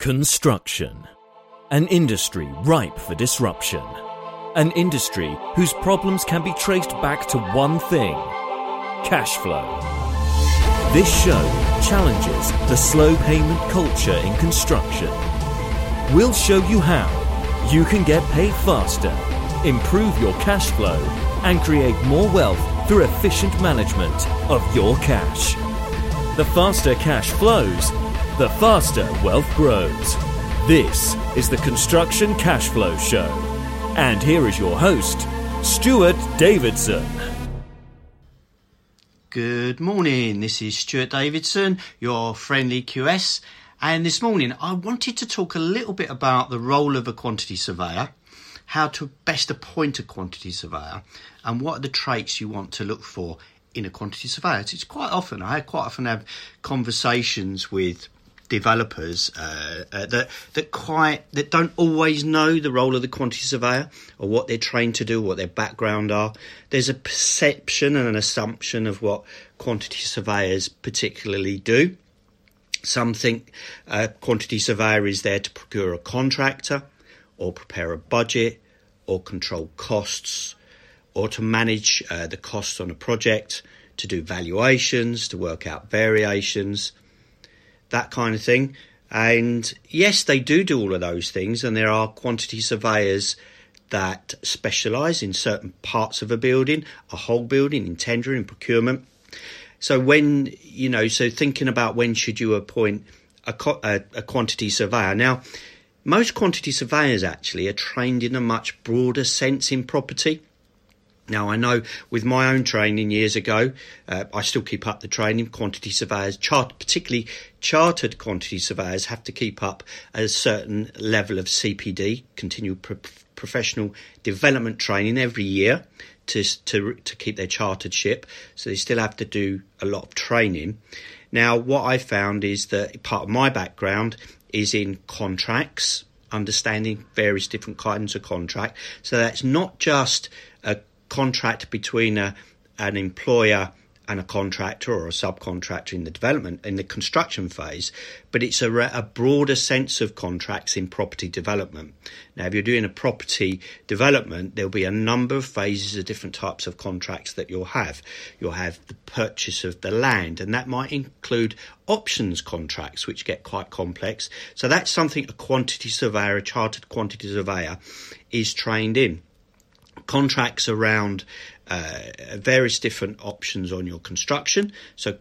Construction. An industry ripe for disruption. An industry whose problems can be traced back to one thing cash flow. This show challenges the slow payment culture in construction. We'll show you how you can get paid faster, improve your cash flow, and create more wealth through efficient management of your cash. The faster cash flows, the faster wealth grows. This is the Construction Cash Flow Show. And here is your host, Stuart Davidson. Good morning. This is Stuart Davidson, your friendly QS. And this morning I wanted to talk a little bit about the role of a quantity surveyor, how to best appoint a quantity surveyor, and what are the traits you want to look for in a quantity surveyor. It's quite often, I quite often have conversations with developers uh, uh, that that quite that don't always know the role of the quantity surveyor or what they're trained to do, what their background are. There's a perception and an assumption of what quantity surveyors particularly do. Some think a quantity surveyor is there to procure a contractor, or prepare a budget, or control costs, or to manage uh, the costs on a project, to do valuations, to work out variations that kind of thing. And yes, they do do all of those things, and there are quantity surveyors that specialise in certain parts of a building, a whole building, in tendering, procurement. So when you know, so thinking about when should you appoint a, a, a quantity surveyor now. Most quantity surveyors actually are trained in a much broader sense in property. Now, I know with my own training years ago, uh, I still keep up the training. Quantity surveyors, chart, particularly chartered quantity surveyors, have to keep up a certain level of CPD, continual pro- professional development training every year to, to, to keep their chartered ship. So they still have to do a lot of training. Now, what I found is that part of my background is in contracts, understanding various different kinds of contract. So that's not just contract between a, an employer and a contractor or a subcontractor in the development in the construction phase, but it's a, a, broader sense of contracts in property development. Now, if you're doing a property development, there'll be a number of phases of different types of contracts that you'll have. You'll have the purchase of the land, and that might include options contracts, which get quite complex. So that's something a quantity surveyor, a chartered quantity surveyor, is trained in contracts around uh, various different options on your construction. So,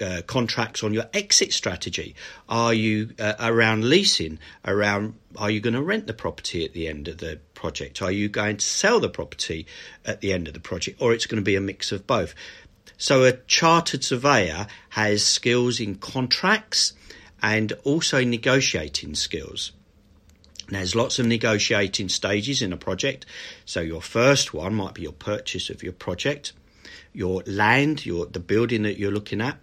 uh, contracts on your exit strategy? Are you uh, around leasing? Around are you going to rent the property at the end of the project? Are you going to sell the property at the end of the project, or it's going to be a mix of both? So a chartered surveyor has skills in contracts and also negotiating skills. There's lots of negotiating stages in a project. So your first one might be your purchase of your project, your land, your the building that you're looking at.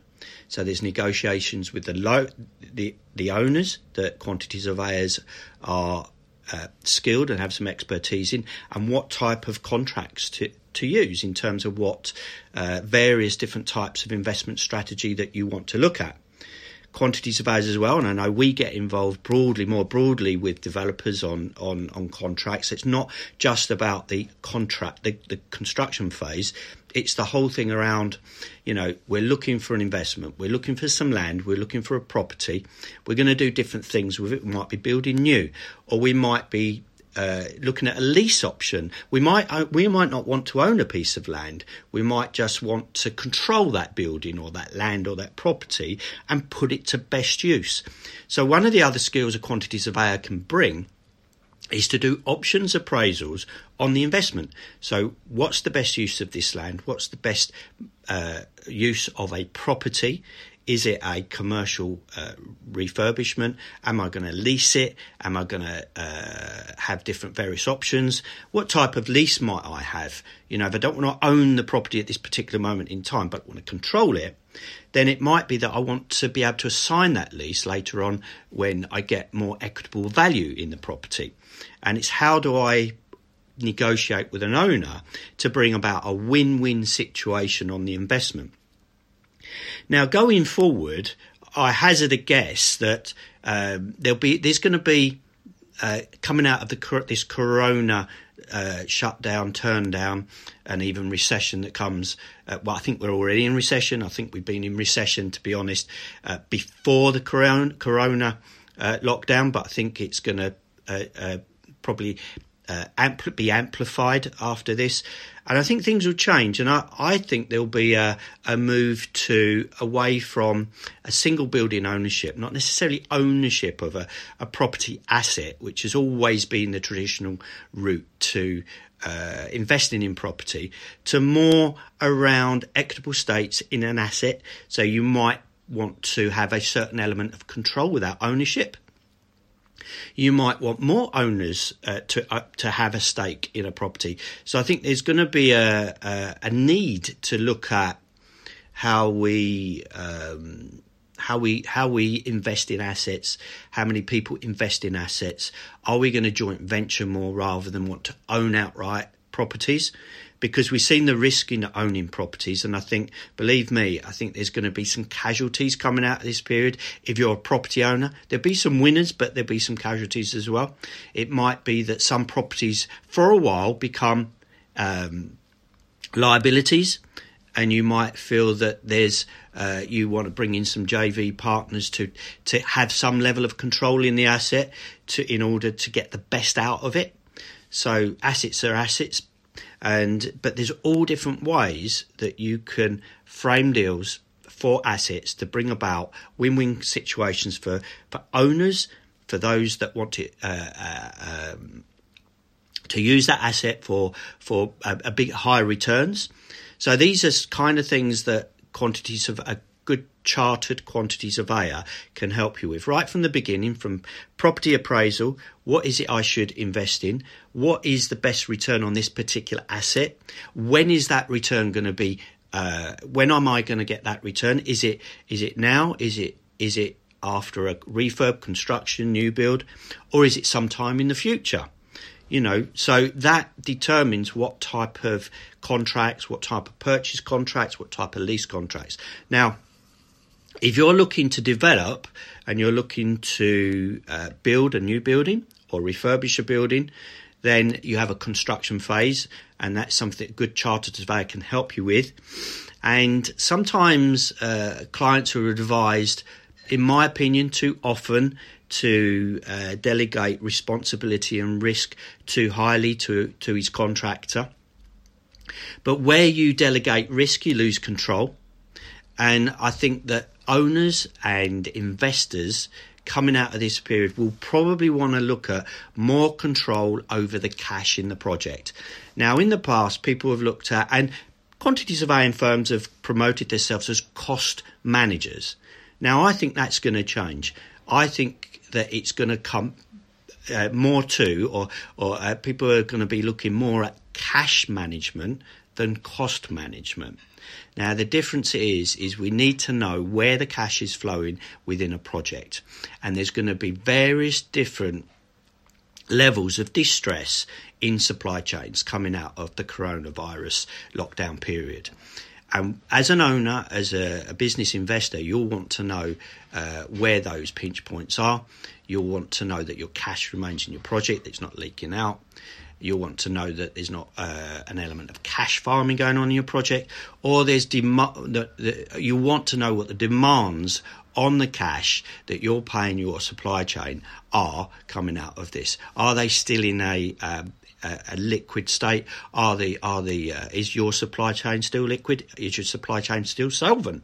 So there's negotiations with the low, the the owners that quantity surveyors are uh, skilled and have some expertise in, and what type of contracts to to use in terms of what uh, various different types of investment strategy that you want to look at quantity surveyors as well, and I know we get involved broadly, more broadly, with developers on on on contracts. It's not just about the contract, the, the construction phase. It's the whole thing around, you know, we're looking for an investment, we're looking for some land, we're looking for a property. We're going to do different things with it. We might be building new, or we might be uh, looking at a lease option, we might uh, we might not want to own a piece of land. We might just want to control that building or that land or that property and put it to best use. So one of the other skills a quantity surveyor can bring is to do options appraisals on the investment. So, what's the best use of this land? What's the best uh, use of a property? Is it a commercial uh, refurbishment? Am I going to lease it? Am I going to uh, have different various options? What type of lease might I have? You know, if I don't want to own the property at this particular moment in time, but want to control it, then it might be that I want to be able to assign that lease later on when I get more equitable value in the property. And it's how do I negotiate with an owner to bring about a win win situation on the investment? Now, going forward, I hazard a guess that um, there'll be there's going to be uh, coming out of the this corona uh, shutdown, turn down, and even recession that comes. Uh, well, I think we're already in recession. I think we've been in recession, to be honest, uh, before the corona, corona uh, lockdown, but I think it's going to uh, ampl- be amplified after this. And I think things will change, and I, I think there'll be a, a move to away from a single building ownership, not necessarily ownership of a, a property asset, which has always been the traditional route to uh, investing in property, to more around equitable states in an asset. So you might want to have a certain element of control without ownership you might want more owners uh, to uh, to have a stake in a property. So I think there's going to be a, a, a need to look at how we um, how we how we invest in assets, how many people invest in assets. Are we going to joint venture more rather than want to own outright properties? Because we've seen the risk in owning properties. And I think, believe me, I think there's going to be some casualties coming out of this period. If you're a property owner, there'll be some winners, but there'll be some casualties as well. It might be that some properties for a while become um, liabilities. And you might feel that there's uh, you want to bring in some JV partners to to have some level of control in the asset to in order to get the best out of it. So assets are assets, and but there's all different ways that you can frame deals for assets to bring about win-win situations for for owners, for those that want to. Uh, uh, um, to use that asset for for a, a big high returns, so these are kind of things that quantity surveyor good chartered quantity surveyor can help you with. Right from the beginning from property appraisal what is it i should invest in? What is the best return on this particular asset? When is that return going to be uh, when am i going to get that return? Is it is it now? Is it is it after a refurb construction new build? Or is it sometime in the future? You know so that determines what type of contracts what type of purchase contracts what type of lease contracts. Now if you're looking to develop and you're looking to uh, build a new building or refurbish a building, then you have a construction phase, and that's something a good chartered surveyor can help you with. And sometimes uh, clients are advised, in my opinion, too often to uh, delegate responsibility and risk too highly to, to his contractor. But where you delegate risk, you lose control. And I think that owners and investors coming out of this period will probably want to look at more control over the cash in the project. Now, in the past, people have looked at, and quantity surveying firms have promoted themselves as cost managers. Now, I think that's going to change. I think that it's going to come uh, more to, or, or uh, people are going to be looking more at cash management than cost management. Now the difference is is we need to know where the cash is flowing within a project, and there's going to be various different levels of distress in supply chains coming out of the coronavirus lockdown period. And as an owner, as a, a business investor, you'll want to know uh, where those pinch points are. You'll want to know that your cash remains in your project, that it's not leaking out. You'll want to know that there's not uh, an element of cash farming going on in your project, or there's dem- the, the, you want to know what the demands on the cash that you're paying your supply chain are coming out of this. Are they still in a a, a liquid state? Are the are the uh, is your supply chain still liquid? Is your supply chain still solvent?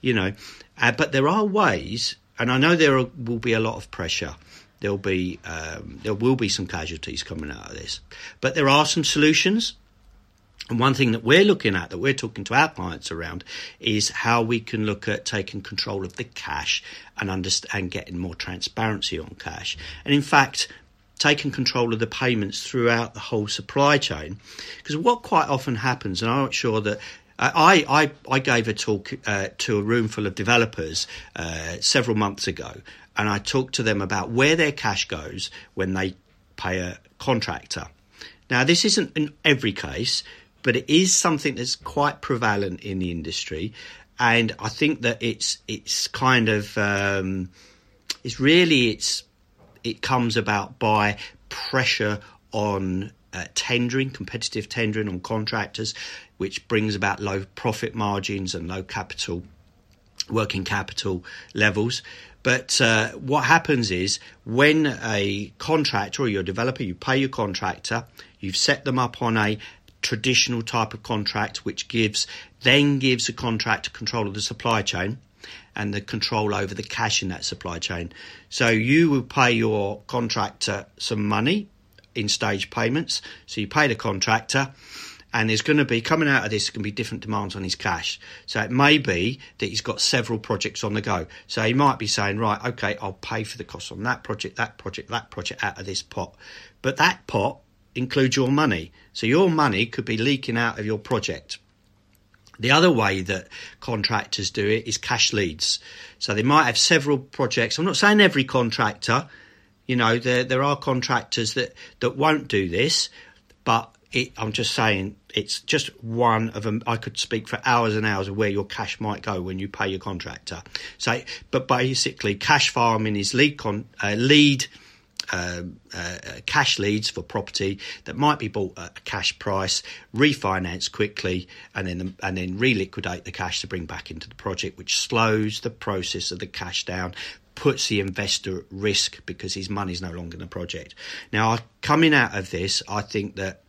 You know, uh, but there are ways, and I know there are, will be a lot of pressure there'll be um, there will be some casualties coming out of this, but there are some solutions. And one thing that we're looking at, that we're talking to our clients around, is how we can look at taking control of the cash and understand and getting more transparency on cash. And in fact, taking control of the payments throughout the whole supply chain. Because what quite often happens, and I'm not sure that I, I, I gave a talk uh, to a room full of developers uh, several months ago, and I talked to them about where their cash goes when they pay a contractor. Now, this isn't in every case, but it is something that's quite prevalent in the industry. and I think that it's it's kind of um, it's really it's it comes about by pressure on uh, tendering, competitive tendering on contractors, which brings about low profit margins and low capital working capital levels. But uh, what happens is when a contractor or your developer, you pay your contractor, you've set them up on a traditional type of contract, which gives then gives the contractor control of the supply chain and the control over the cash in that supply chain. So you will pay your contractor some money in stage payments. So you pay the contractor and there's going to be coming out of this going to be different demands on his cash. So it may be that he's got several projects on the go. So he might be saying, right, okay, I'll pay for the cost on that project, that project, that project out of this pot. But that pot includes your money. So your money could be leaking out of your project. The other way that contractors do it is cash leads. So they might have several projects. I'm not saying every contractor, you know, there there are contractors that that won't do this, but it, I'm just saying it's just one of them. I could speak for hours and hours of where your cash might go when you pay your contractor. So, but basically, cash farming is lead con, uh, lead. Um, uh, uh, cash leads for property that might be bought at a cash price, refinance quickly, and then and then reliquidate the cash to bring back into the project, which slows the process of the cash down, puts the investor at risk because his money is no longer in the project. Now, coming out of this, I think that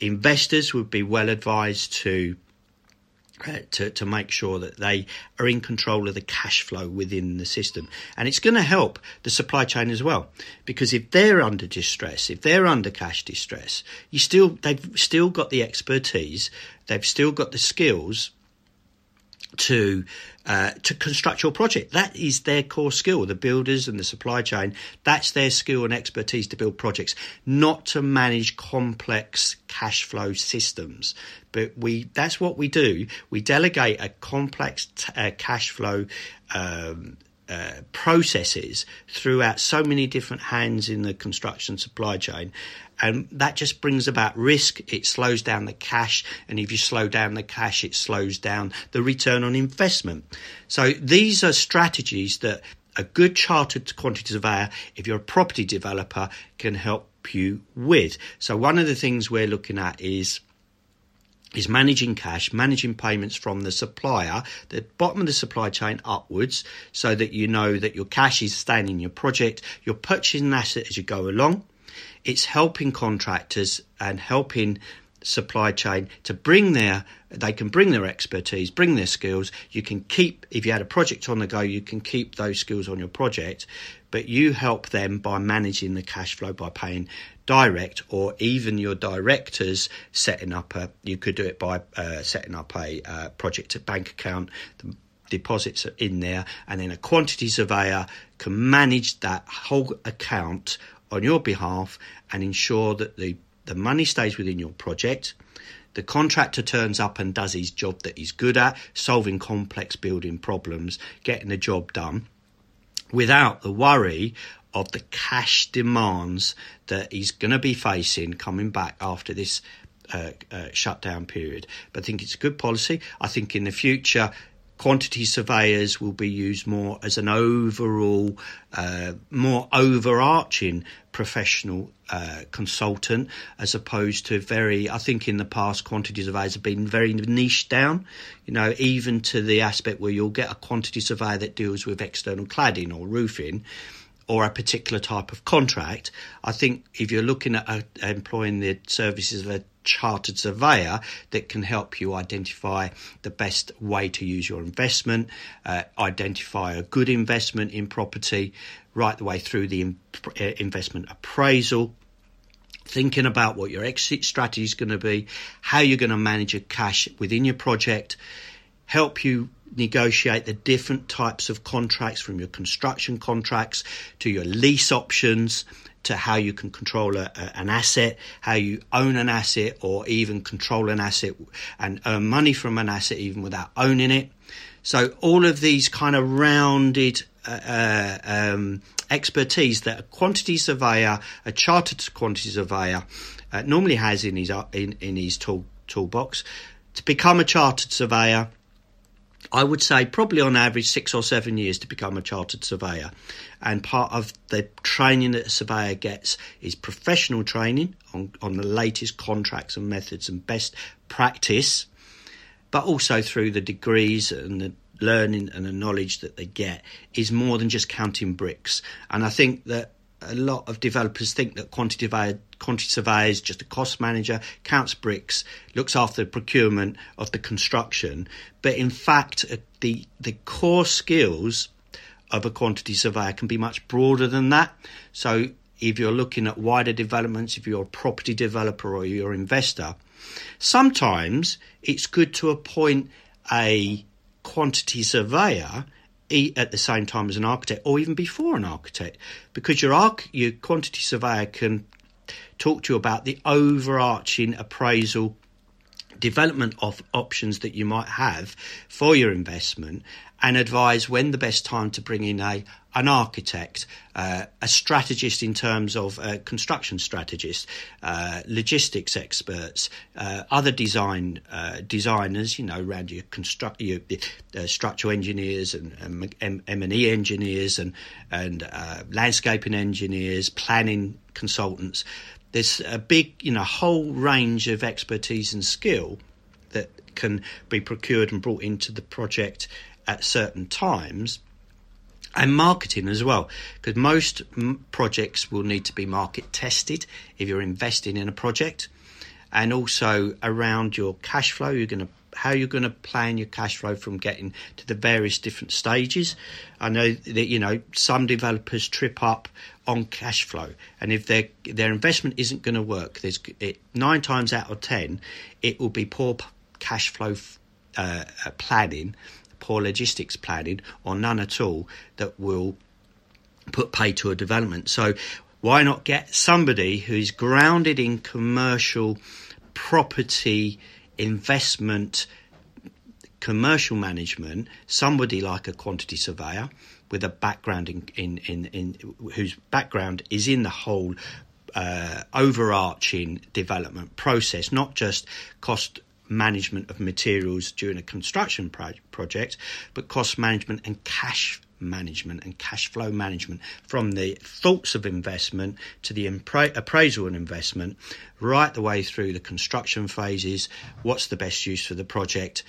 investors would be well advised to uh, to, to make sure that they are in control of the cash flow within the system. And it's going to help the supply chain as well. Because if they're under distress, if they're under cash distress, you still they've still got the expertise, they've still got the skills to uh, to construct your project. That is their core skill. The builders and the supply chain. That's their skill and expertise to build projects, not to manage complex cash flow systems. But we that's what we do. We delegate a complex t- uh, cash flow. Um, uh, processes throughout so many different hands in the construction supply chain. And that just brings about risk. It slows down the cash. And if you slow down the cash, it slows down the return on investment. So these are strategies that a good chartered quantity surveyor, if you're a property developer, can help you with. So one of the things we're looking at is is managing cash, managing payments from the supplier, the bottom of the supply chain upwards, so that you know that your cash is staying in your project, you're purchasing asset as you go along. It's helping contractors and helping supply chain to bring their they can bring their expertise bring their skills you can keep if you had a project on the go you can keep those skills on your project but you help them by managing the cash flow by paying direct or even your directors setting up a you could do it by uh, setting up a uh, project bank account. The deposits are in there. And then a quantity surveyor can manage that whole account on your behalf and ensure that the the money stays within your project. The contractor turns up and does his job that he's good at solving complex building problems getting the job done without the worry of the cash demands that he's going to be facing coming back after this uh, uh, shutdown period. But I think it's a good policy. I think in the future, quantity surveyors will be used more as an overall, uh, more overarching professional uh, consultant as opposed to very, I think in the past, quantity surveyors have been very niche down, you know, even to the aspect where you'll get a quantity surveyor that deals with external cladding or roofing or a particular type of contract. I think if you're looking at uh, employing the services of a chartered surveyor that can help you identify the best way to use your investment, uh, identify a good investment in property, right the way through the uh, investment appraisal. Thinking about what your exit strategy is going to be, how you're going to manage your cash within your project, help you negotiate the different types of contracts from your construction contracts to your lease options to how you can control a, a, an asset, how you own an asset or even control an asset and earn money from an asset even without owning it. So all of these kind of rounded uh, uh um, expertise that a quantity surveyor, a chartered quantity surveyor, uh, normally has in his uh, in, in his tool toolbox. To become a chartered surveyor, I would say probably on average six or seven years to become a chartered surveyor. And part of the training that a surveyor gets is professional training on, on the latest contracts and methods and best practice, but also through the degrees and the learning and the knowledge that they get is more than just counting bricks. And I think that a lot of developers think that quantity surveyor, quantity surveyor is just a cost manager, counts bricks, looks after the procurement of the construction. But in fact, uh, the the core skills of a quantity surveyor can be much broader than that. So if you're looking at wider developments, if you're a property developer or you're an investor, sometimes it's good to appoint a quantity surveyor at the same time as an architect or even before an architect. Because your arch- your quantity surveyor can talk to you about the overarching appraisal development of options that you might have for your investment and advise when the best time to bring in a an architect, uh, a strategist in terms of uh, construction strategist, uh, logistics experts, uh, other design uh, designers, you know, around your construct your uh, structural engineers and M and E engineers and and landscaping engineers, planning consultants. There's a big, you know, whole range of expertise and skill that can be procured and brought into the project at certain times and marketing as well because most m- projects will need to be market tested if you're investing in a project. And also around your cash flow you're going to how you're going to plan your cash flow from getting to the various different stages. I know that you know some developers trip up on cash flow and if their their investment isn't going to work there's it, 9 times out of 10 it will be poor cash flow uh, planning poor logistics planning or none at all that will put pay to a development. So why not get somebody who's grounded in commercial property investment, commercial management, somebody like a quantity surveyor with a background in, in, in, in whose background is in the whole uh, overarching development process, not just cost management of materials during a construction pro- project, but cost management and cash management and cash flow management from the thoughts of investment to the impra- appraisal and investment right the way through the construction phases what's the best use for the project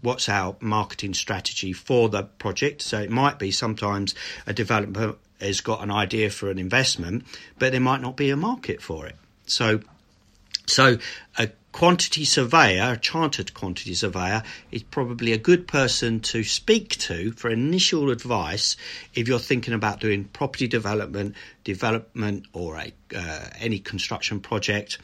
what's our marketing strategy for the project. So it might be sometimes a developer has got an idea for an investment but there might not be a market for it. So so a quantity surveyor, a chartered quantity surveyor, is probably a good person to speak to for initial advice if you're thinking about doing property development, development, or a, uh, any construction project.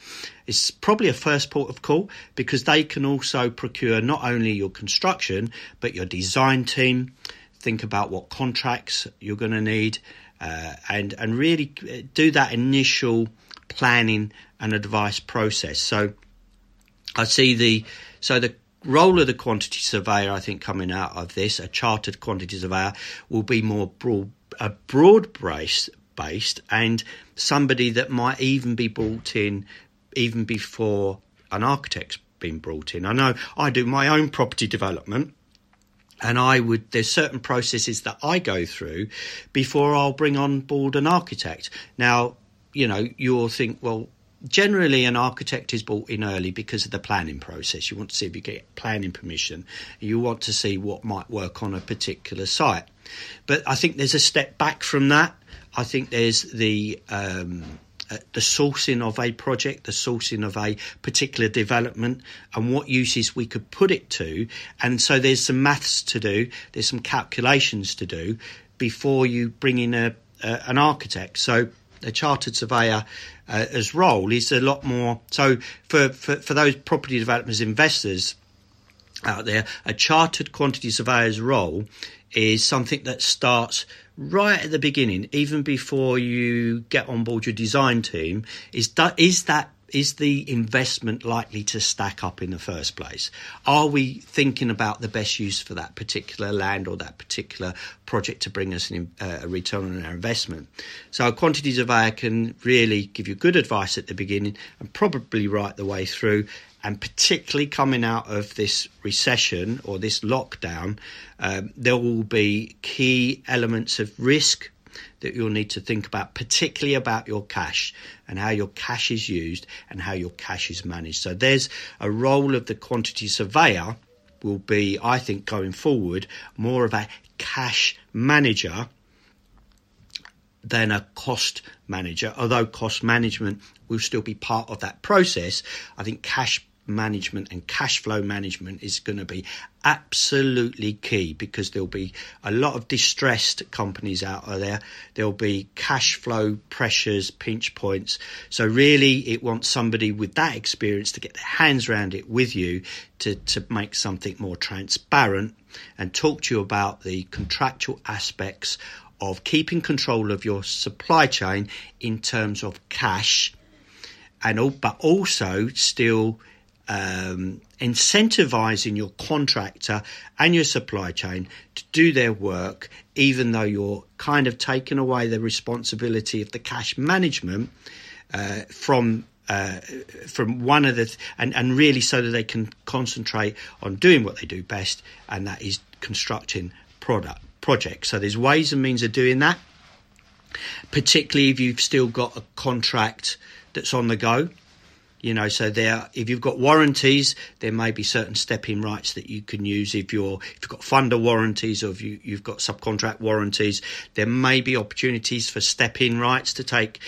It's probably a first port of call because they can also procure not only your construction but your design team. Think about what contracts you're going to need, uh, and and really do that initial planning and advice process. So I see the so the role of the quantity surveyor, I think, coming out of this, a chartered quantity surveyor, will be more broad, a broad based, based, and somebody that might even be brought in even before an architect's been brought in. I know I do my own property development. And I would, there's certain processes that I go through before I'll bring on board an architect. Now, you know, you'll think, well, generally an architect is brought in early because of the planning process you want to see if you get planning permission you want to see what might work on a particular site but i think there's a step back from that i think there's the um, uh, the sourcing of a project, the sourcing of a particular development, and what uses we could put it to. And so there's some maths to do, there's some calculations to do before you bring in a, a an architect. So a chartered surveyor uh, as role is a lot more. So for, for, for those property developers, investors out there, a chartered quantity surveyor's role is something that starts right at the beginning, even before you get on board your design team. Is that is that is the investment likely to stack up in the first place? Are we thinking about the best use for that particular land or that particular project to bring us an, uh, a return on our investment? So a quantity surveyor can really give you good advice at the beginning and probably right the way through and particularly coming out of this recession or this lockdown, um, there will be key elements of risk that you'll need to think about, particularly about your cash and how your cash is used and how your cash is managed. So there's a role of the quantity surveyor will be, I think, going forward, more of a cash manager than a cost manager. Although cost management will still be part of that process, I think cash management and cash flow management is going to be absolutely key because there'll be a lot of distressed companies out there. There'll be cash flow pressures, pinch points. So really it wants somebody with that experience to get their hands around it with you to, to make something more transparent and talk to you about the contractual aspects of keeping control of your supply chain in terms of cash and all, but also still um, incentivizing your contractor and your supply chain to do their work, even though you're kind of taking away the responsibility of the cash management uh, from. Uh, from one of the th- and and really so that they can concentrate on doing what they do best, and that is constructing product projects. So there's ways and means of doing that. Particularly if you've still got a contract that's on the go, you know, so there, if you've got warranties, there may be certain step-in rights that you can use. If you're, if you've got funder warranties or if you, you've got subcontract warranties, there may be opportunities for step-in rights to take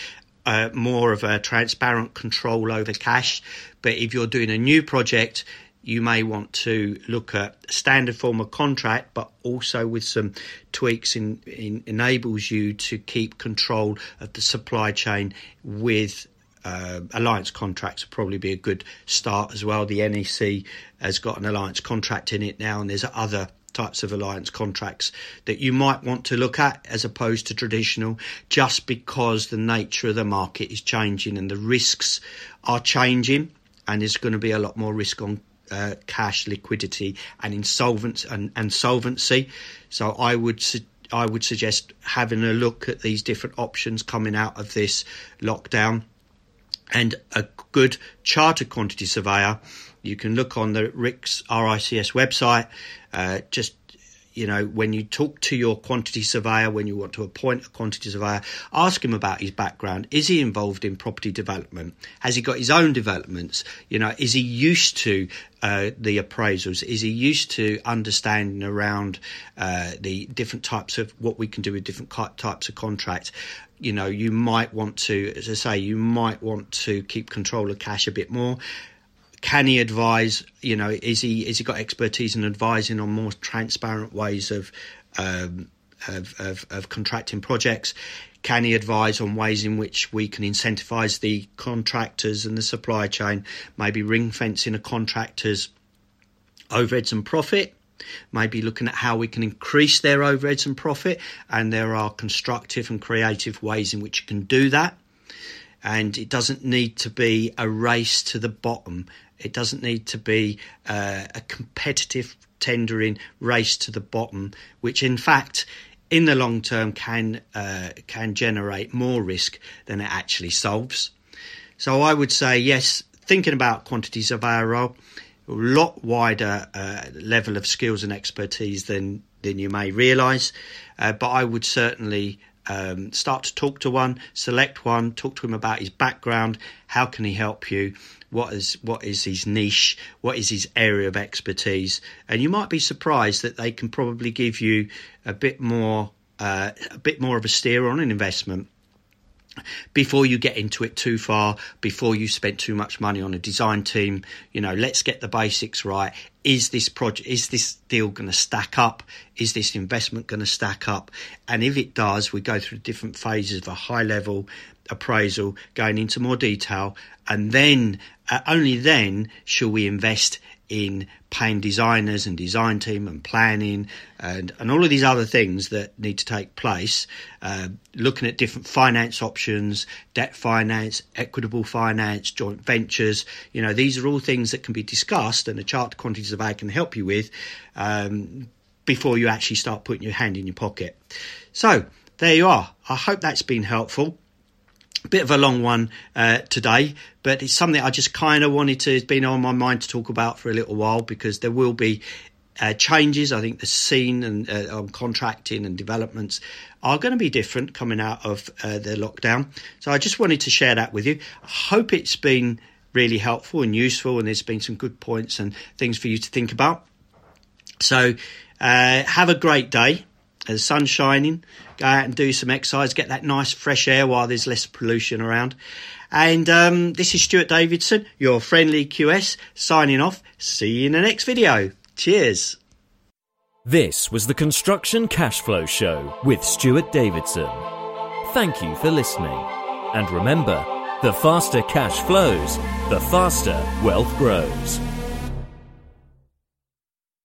uh, more of a transparent control over cash. But if you're doing a new project, you may want to look at standard form of contract, but also with some tweaks in, in enables you to keep control of the supply chain with uh, alliance contracts will probably be a good start as well. The NEC has got an alliance contract in it now, and there's other types of alliance contracts that you might want to look at as opposed to traditional just because the nature of the market is changing and the risks are changing and there's going to be a lot more risk on uh, cash liquidity and insolvency and, and solvency so i would su- i would suggest having a look at these different options coming out of this lockdown and a good charter quantity surveyor. You can look on the RICS RICS website. Uh, just you know, when you talk to your quantity surveyor, when you want to appoint a quantity surveyor, ask him about his background. Is he involved in property development? Has he got his own developments? You know, is he used to uh, the appraisals? Is he used to understanding around uh, the different types of what we can do with different types of contracts? You know, you might want to, as I say, you might want to keep control of cash a bit more can he advise? You know, is he is he got expertise in advising on more transparent ways of um, of, of, of contracting projects? Can he advise on ways in which we can incentivise the contractors and the supply chain? Maybe ring fencing a contractor's overheads and profit. Maybe looking at how we can increase their overheads and profit, and there are constructive and creative ways in which you can do that and it doesn't need to be a race to the bottom. It doesn't need to be uh, a competitive tendering race to the bottom, which in fact, in the long term, can uh, can generate more risk than it actually solves. So I would say yes. Thinking about quantity surveyor's role, a lot wider uh, level of skills and expertise than than you may realise, uh, but I would certainly um, start to talk to one, select one, talk to him about his background, how can he help you, what is what is his niche, what is his area of expertise, and you might be surprised that they can probably give you a bit more uh, a bit more of a steer on an investment before you get into it too far, before you spend too much money on a design team, you know, let's get the basics right. Is this project, is this deal going to stack up? Is this investment going to stack up? And if it does, we go through different phases of a high level appraisal, going into more detail, and then uh, only then shall we invest in paying designers and design team and planning and, and all of these other things that need to take place, uh, looking at different finance options, debt finance, equitable finance, joint ventures. You know, these are all things that can be discussed and a chart quantities of surveyor can help you with um, before you actually start putting your hand in your pocket. So there you are. I hope that's been helpful bit of a long one uh, today, but it's something I just kind of wanted to, it's been on my mind to talk about for a little while because there will be uh, changes. I think the scene and uh, on contracting and developments are going to be different coming out of uh, the lockdown. So I just wanted to share that with you. I hope it's been really helpful and useful, and there's been some good points and things for you to think about. So uh, have a great day. The sun's shining. Go out and do some exercise. Get that nice fresh air while there's less pollution around. And um, this is Stuart Davidson, your friendly QS, signing off. See you in the next video. Cheers. This was the Construction Cashflow Show with Stuart Davidson. Thank you for listening. And remember, the faster cash flows, the faster wealth grows.